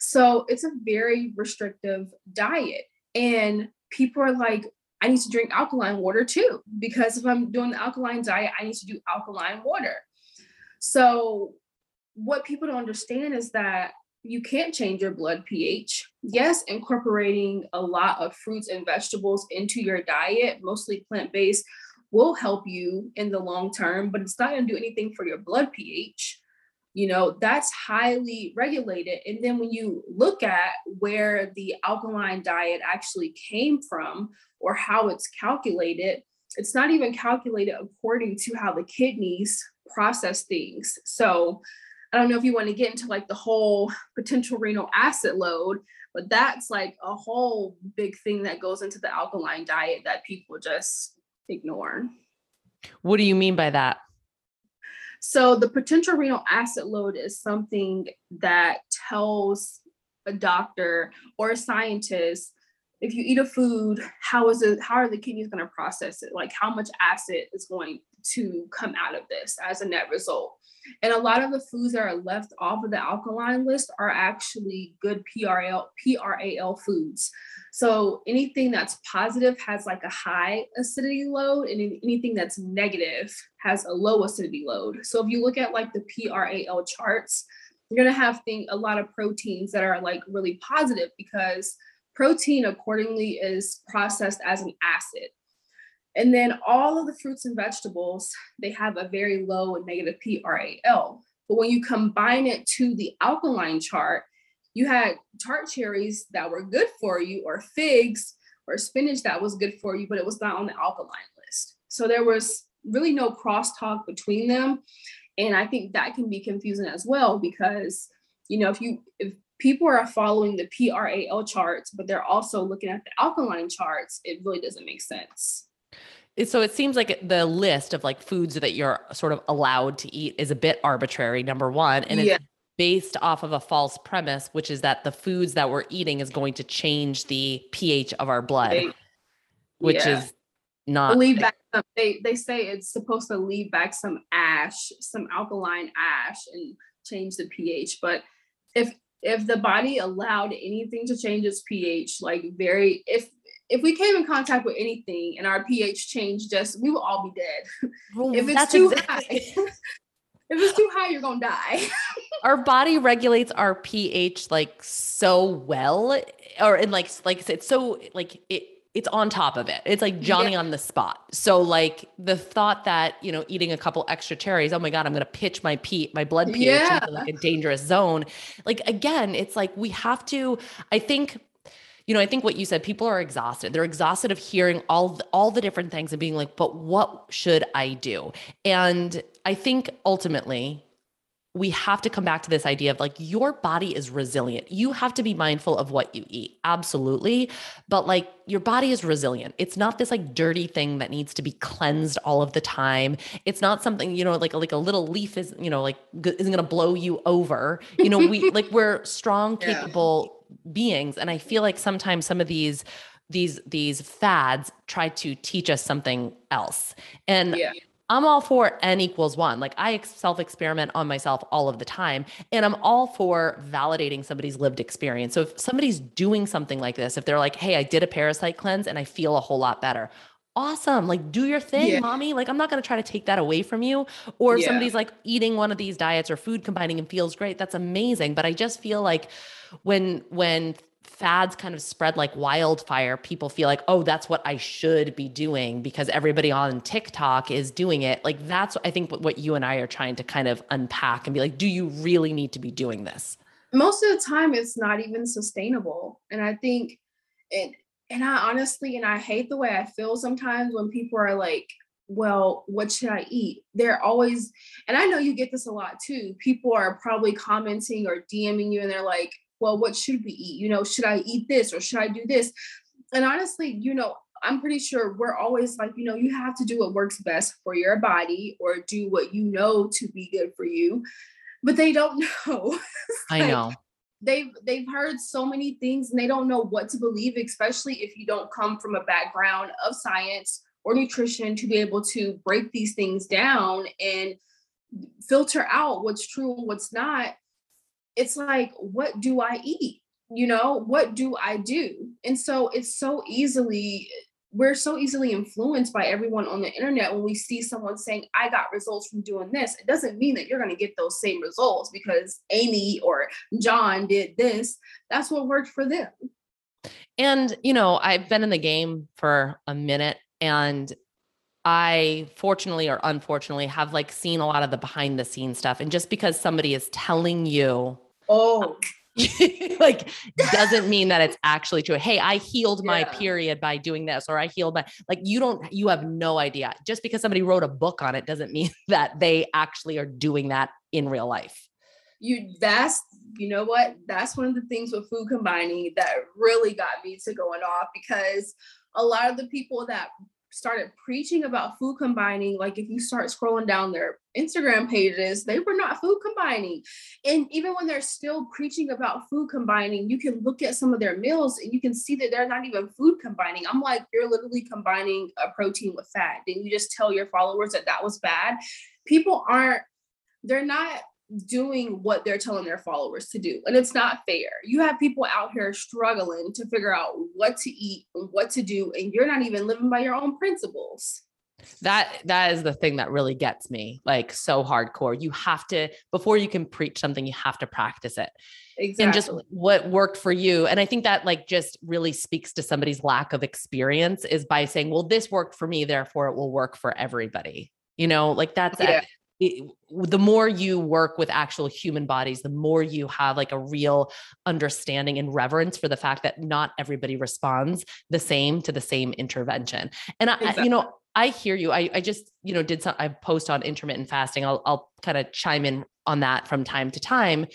So it's a very restrictive diet. And people are like, I need to drink alkaline water too, because if I'm doing the alkaline diet, I need to do alkaline water. So what people don't understand is that you can't change your blood pH. Yes, incorporating a lot of fruits and vegetables into your diet, mostly plant based, will help you in the long term, but it's not going to do anything for your blood pH. You know, that's highly regulated. And then when you look at where the alkaline diet actually came from or how it's calculated, it's not even calculated according to how the kidneys process things. So, I don't know if you want to get into like the whole potential renal acid load, but that's like a whole big thing that goes into the alkaline diet that people just ignore. What do you mean by that? So, the potential renal acid load is something that tells a doctor or a scientist if you eat a food, how is it, how are the kidneys going to process it? Like, how much acid is going to come out of this as a net result? And a lot of the foods that are left off of the alkaline list are actually good PRL, PRAL foods. So anything that's positive has like a high acidity load, and anything that's negative has a low acidity load. So if you look at like the PRAL charts, you're gonna have think a lot of proteins that are like really positive because protein accordingly is processed as an acid. And then all of the fruits and vegetables, they have a very low and negative PRAL. But when you combine it to the alkaline chart, you had tart cherries that were good for you, or figs or spinach that was good for you, but it was not on the alkaline list. So there was really no crosstalk between them. And I think that can be confusing as well because, you know, if you, if people are following the PRAL charts, but they're also looking at the alkaline charts, it really doesn't make sense. So it seems like the list of like foods that you're sort of allowed to eat is a bit arbitrary, number one. And yeah. it's based off of a false premise, which is that the foods that we're eating is going to change the pH of our blood, they, which yeah. is not leave back some, they they say it's supposed to leave back some ash, some alkaline ash and change the pH. But if if the body allowed anything to change its pH, like very if if we came in contact with anything and our pH changed, just we would all be dead. If it's too exactly. high, if it's too high, you're gonna die. our body regulates our pH like so well, or in like like it's so like it it's on top of it. It's like Johnny yeah. on the spot. So like the thought that, you know, eating a couple extra cherries, oh my God, I'm gonna pitch my P my blood pH yeah. into like a dangerous zone. Like again, it's like we have to, I think you know, I think what you said, people are exhausted. They're exhausted of hearing all the, all the different things and being like, but what should I do? And I think ultimately, we have to come back to this idea of like your body is resilient. You have to be mindful of what you eat. Absolutely. But like your body is resilient. It's not this like dirty thing that needs to be cleansed all of the time. It's not something, you know, like like a little leaf is, you know, like isn't going to blow you over. You know, we like we're strong, capable yeah. beings and I feel like sometimes some of these these these fads try to teach us something else. And yeah. I'm all for n equals one. Like I self experiment on myself all of the time. And I'm all for validating somebody's lived experience. So if somebody's doing something like this, if they're like, hey, I did a parasite cleanse and I feel a whole lot better. Awesome. Like, do your thing, yeah. mommy. Like, I'm not going to try to take that away from you. Or yeah. somebody's like eating one of these diets or food combining and feels great. That's amazing. But I just feel like when, when fads kind of spread like wildfire, people feel like, oh, that's what I should be doing because everybody on TikTok is doing it. Like, that's, I think, what you and I are trying to kind of unpack and be like, do you really need to be doing this? Most of the time, it's not even sustainable. And I think it, and I honestly, and I hate the way I feel sometimes when people are like, well, what should I eat? They're always, and I know you get this a lot too. People are probably commenting or DMing you and they're like, well, what should we eat? You know, should I eat this or should I do this? And honestly, you know, I'm pretty sure we're always like, you know, you have to do what works best for your body or do what you know to be good for you. But they don't know. I know. They've they've heard so many things and they don't know what to believe, especially if you don't come from a background of science or nutrition to be able to break these things down and filter out what's true and what's not it's like what do i eat? You know what do i do? And so it's so easily we're so easily influenced by everyone on the internet when we see someone saying i got results from doing this. It doesn't mean that you're going to get those same results because amy or john did this. That's what worked for them. And you know i've been in the game for a minute and I fortunately or unfortunately have like seen a lot of the behind the scenes stuff. And just because somebody is telling you, oh, like doesn't mean that it's actually true. Hey, I healed my yeah. period by doing this, or I healed my like you don't you have no idea. Just because somebody wrote a book on it doesn't mean that they actually are doing that in real life. You that's you know what? That's one of the things with food combining that really got me to going off because a lot of the people that started preaching about food combining, like if you start scrolling down their Instagram pages, they were not food combining. And even when they're still preaching about food combining, you can look at some of their meals and you can see that they're not even food combining. I'm like, you're literally combining a protein with fat. Then you just tell your followers that that was bad. People aren't, they're not doing what they're telling their followers to do. And it's not fair. You have people out here struggling to figure out what to eat and what to do, and you're not even living by your own principles. That that is the thing that really gets me like so hardcore. You have to before you can preach something, you have to practice it. Exactly. And just what worked for you. And I think that like just really speaks to somebody's lack of experience is by saying, well, this worked for me, therefore it will work for everybody. You know, like that's yeah the more you work with actual human bodies, the more you have like a real understanding and reverence for the fact that not everybody responds the same to the same intervention. And I, exactly. you know, I hear you. I, I just, you know, did some, I post on intermittent fasting. I'll, I'll kind of chime in on that from time to time.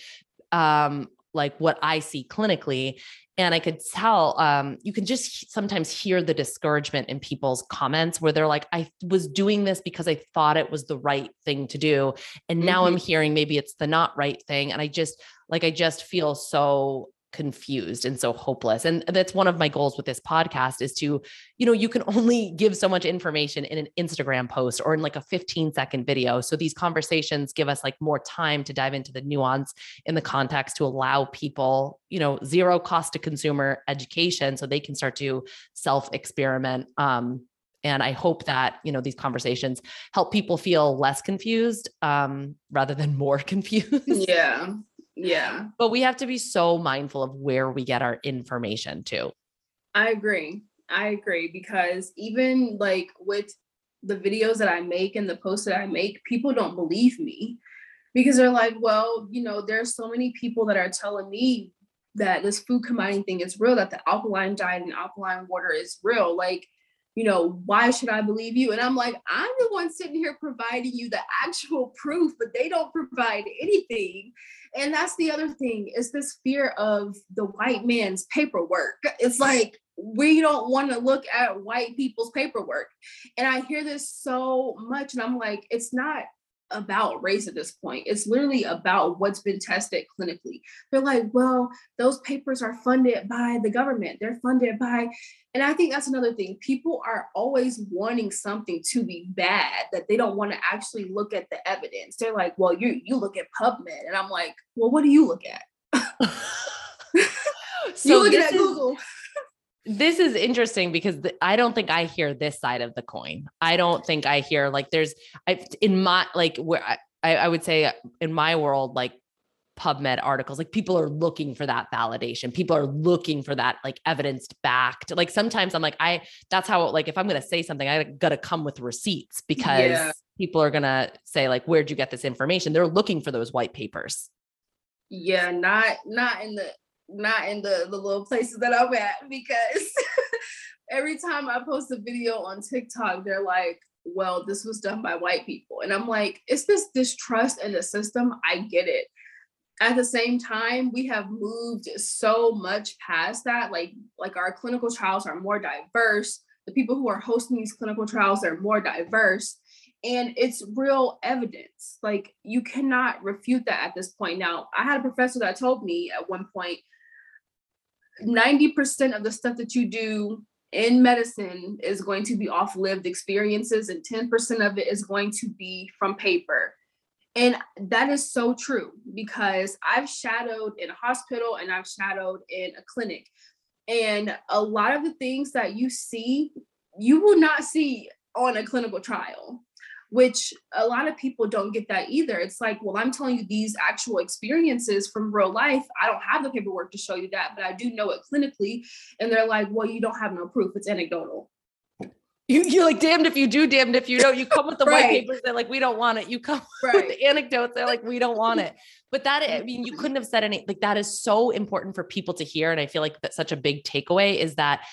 Um, like what I see clinically and i could tell um, you can just sometimes hear the discouragement in people's comments where they're like i was doing this because i thought it was the right thing to do and now mm-hmm. i'm hearing maybe it's the not right thing and i just like i just feel so confused and so hopeless and that's one of my goals with this podcast is to you know you can only give so much information in an instagram post or in like a 15 second video. So these conversations give us like more time to dive into the nuance in the context to allow people you know zero cost to consumer education so they can start to self experiment um, and i hope that you know these conversations help people feel less confused um, rather than more confused. Yeah yeah. But we have to be so mindful of where we get our information too. I agree. I agree because even like with the videos that I make and the posts that I make, people don't believe me because they're like, well, you know, there's so many people that are telling me that this food combining thing is real, that the alkaline diet and alkaline water is real. Like, you know, why should I believe you? And I'm like, I'm the one sitting here providing you the actual proof, but they don't provide anything. And that's the other thing is this fear of the white man's paperwork. It's like, we don't want to look at white people's paperwork. And I hear this so much, and I'm like, it's not about race at this point. It's literally about what's been tested clinically. They're like, well, those papers are funded by the government. They're funded by, and I think that's another thing. People are always wanting something to be bad that they don't want to actually look at the evidence. They're like, well, you you look at PubMed, and I'm like, well, what do you look at? so you look at Google. This is interesting because I don't think I hear this side of the coin. I don't think I hear like there's I in my like where I, I would say uh, in my world like PubMed articles like people are looking for that validation. People are looking for that like evidence backed. Like sometimes I'm like I that's how like if I'm going to say something I got to come with receipts because yeah. people are going to say like where'd you get this information? They're looking for those white papers. Yeah, not not in the not in the, the little places that I'm at because every time I post a video on TikTok, they're like, well, this was done by white people. And I'm like, it's this distrust in the system. I get it. At the same time, we have moved so much past that. Like, like our clinical trials are more diverse. The people who are hosting these clinical trials are more diverse. And it's real evidence. Like you cannot refute that at this point. Now, I had a professor that told me at one point 90% of the stuff that you do in medicine is going to be off lived experiences, and 10% of it is going to be from paper. And that is so true because I've shadowed in a hospital and I've shadowed in a clinic. And a lot of the things that you see, you will not see on a clinical trial which a lot of people don't get that either. It's like, well, I'm telling you these actual experiences from real life. I don't have the paperwork to show you that, but I do know it clinically. And they're like, well, you don't have no proof. It's anecdotal. You, you're like damned if you do, damned if you don't. You come with the right. white papers, they're like, we don't want it. You come right. with the anecdotes, they're like, we don't want it. But that, I mean, you couldn't have said any, like, that is so important for people to hear. And I feel like that's such a big takeaway is that,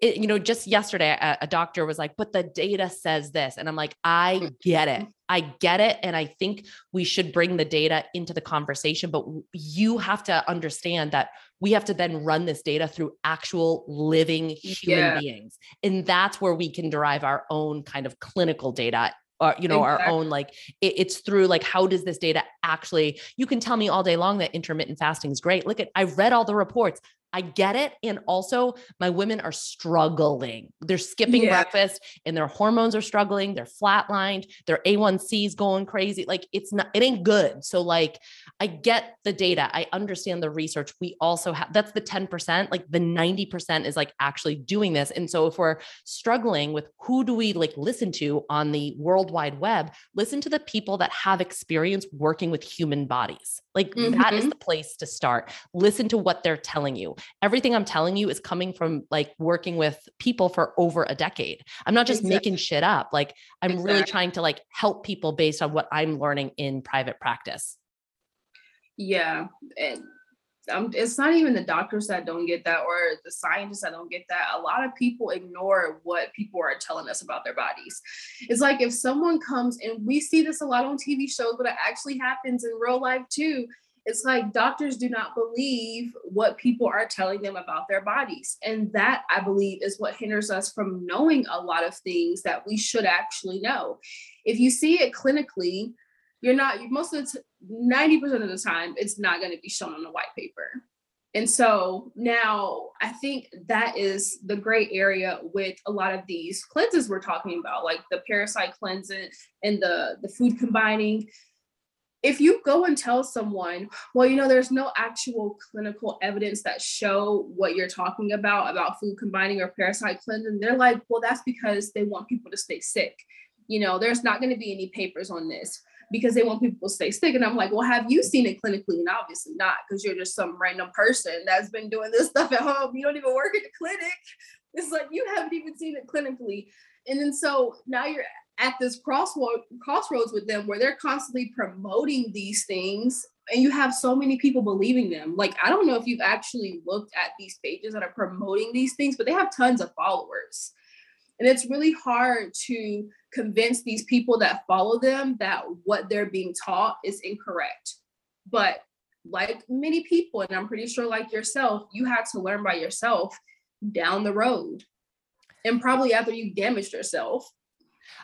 it, you know, just yesterday, a, a doctor was like, but the data says this. And I'm like, I mm. get it. I get it. And I think we should bring the data into the conversation, but you have to understand that we have to then run this data through actual living human yeah. beings. And that's where we can derive our own kind of clinical data or you know exactly. our own like it, it's through like how does this data actually you can tell me all day long that intermittent fasting is great look at I've read all the reports I get it. And also, my women are struggling. They're skipping yeah. breakfast and their hormones are struggling. They're flatlined. Their A1C is going crazy. Like, it's not, it ain't good. So, like, I get the data. I understand the research. We also have that's the 10%. Like, the 90% is like actually doing this. And so, if we're struggling with who do we like listen to on the World Wide Web, listen to the people that have experience working with human bodies. Like, mm-hmm. that is mm-hmm. the place to start. Listen to what they're telling you everything I'm telling you is coming from like working with people for over a decade. I'm not just exactly. making shit up. Like I'm exactly. really trying to like help people based on what I'm learning in private practice. Yeah. And it's not even the doctors that don't get that or the scientists that don't get that. A lot of people ignore what people are telling us about their bodies. It's like if someone comes and we see this a lot on TV shows, but it actually happens in real life too it's like doctors do not believe what people are telling them about their bodies. And that, I believe, is what hinders us from knowing a lot of things that we should actually know. If you see it clinically, you're not, most of the, t- 90% of the time, it's not going to be shown on a white paper. And so now I think that is the gray area with a lot of these cleanses we're talking about, like the parasite cleansing and the, the food combining if you go and tell someone, well, you know, there's no actual clinical evidence that show what you're talking about, about food combining or parasite cleansing, they're like, well, that's because they want people to stay sick. You know, there's not going to be any papers on this because they want people to stay sick. And I'm like, well, have you seen it clinically? And obviously not, because you're just some random person that's been doing this stuff at home. You don't even work in the clinic. It's like you haven't even seen it clinically. And then so now you're at this crossroad crossroads with them where they're constantly promoting these things and you have so many people believing them like i don't know if you've actually looked at these pages that are promoting these things but they have tons of followers and it's really hard to convince these people that follow them that what they're being taught is incorrect. But like many people and i'm pretty sure like yourself you had to learn by yourself down the road and probably after you damaged yourself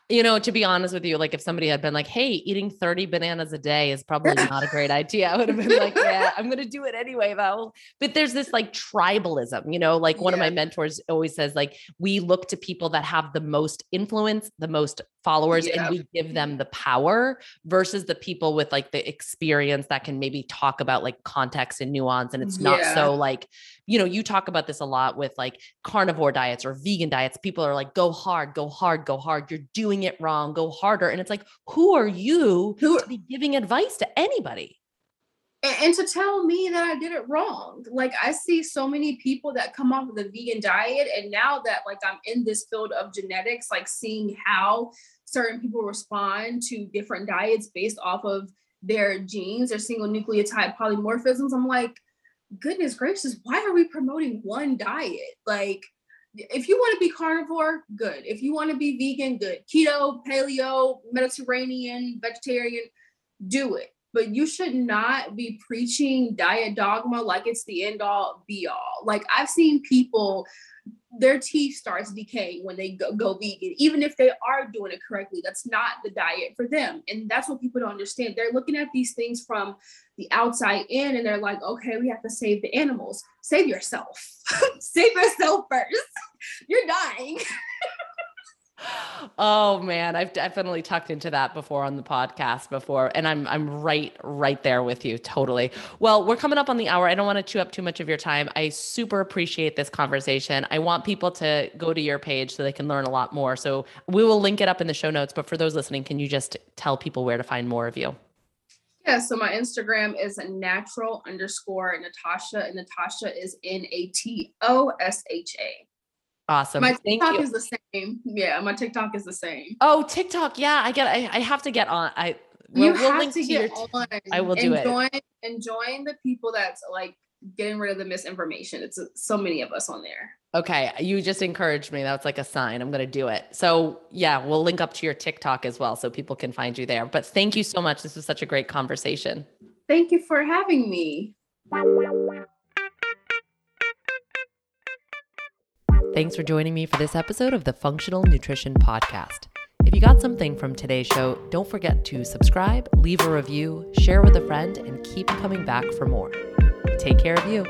you know, to be honest with you, like if somebody had been like, hey, eating 30 bananas a day is probably not a great idea, I would have been like, yeah, I'm going to do it anyway, though. But there's this like tribalism, you know, like one yeah. of my mentors always says, like, we look to people that have the most influence, the most followers, yeah. and we give them the power versus the people with like the experience that can maybe talk about like context and nuance. And it's not yeah. so like, you know, you talk about this a lot with like carnivore diets or vegan diets. People are like, go hard, go hard, go hard. You're doing it wrong, go harder. And it's like, who are you who, to be giving advice to anybody? And, and to tell me that I did it wrong. Like I see so many people that come off of the vegan diet. And now that like I'm in this field of genetics, like seeing how certain people respond to different diets based off of their genes, their single nucleotide polymorphisms, I'm like, goodness gracious, why are we promoting one diet? Like if you want to be carnivore, good. If you want to be vegan, good. Keto, paleo, Mediterranean, vegetarian, do it. But you should not be preaching diet dogma like it's the end all be all. Like I've seen people their teeth starts decaying when they go, go vegan even if they are doing it correctly. That's not the diet for them. And that's what people don't understand. They're looking at these things from the outside in and they're like okay we have to save the animals. Save yourself. Save yourself first. You're dying oh man, I've definitely tucked into that before on the podcast before, and I'm I'm right right there with you totally. Well, we're coming up on the hour. I don't want to chew up too much of your time. I super appreciate this conversation. I want people to go to your page so they can learn a lot more. So we will link it up in the show notes. But for those listening, can you just tell people where to find more of you? Yeah, so my Instagram is natural underscore Natosha, and Natosha is N A T O S H A. Awesome. My TikTok is the same. Yeah, my TikTok is the same. Oh, TikTok. Yeah, I get. I, I have to get on. I we'll, you we'll have to get your, on. I will do enjoy, it. Enjoying the people that's like getting rid of the misinformation. It's uh, so many of us on there. Okay, you just encouraged me. That's like a sign. I'm going to do it. So, yeah, we'll link up to your TikTok as well so people can find you there. But thank you so much. This was such a great conversation. Thank you for having me. Thanks for joining me for this episode of the Functional Nutrition Podcast. If you got something from today's show, don't forget to subscribe, leave a review, share with a friend, and keep coming back for more. Take care of you.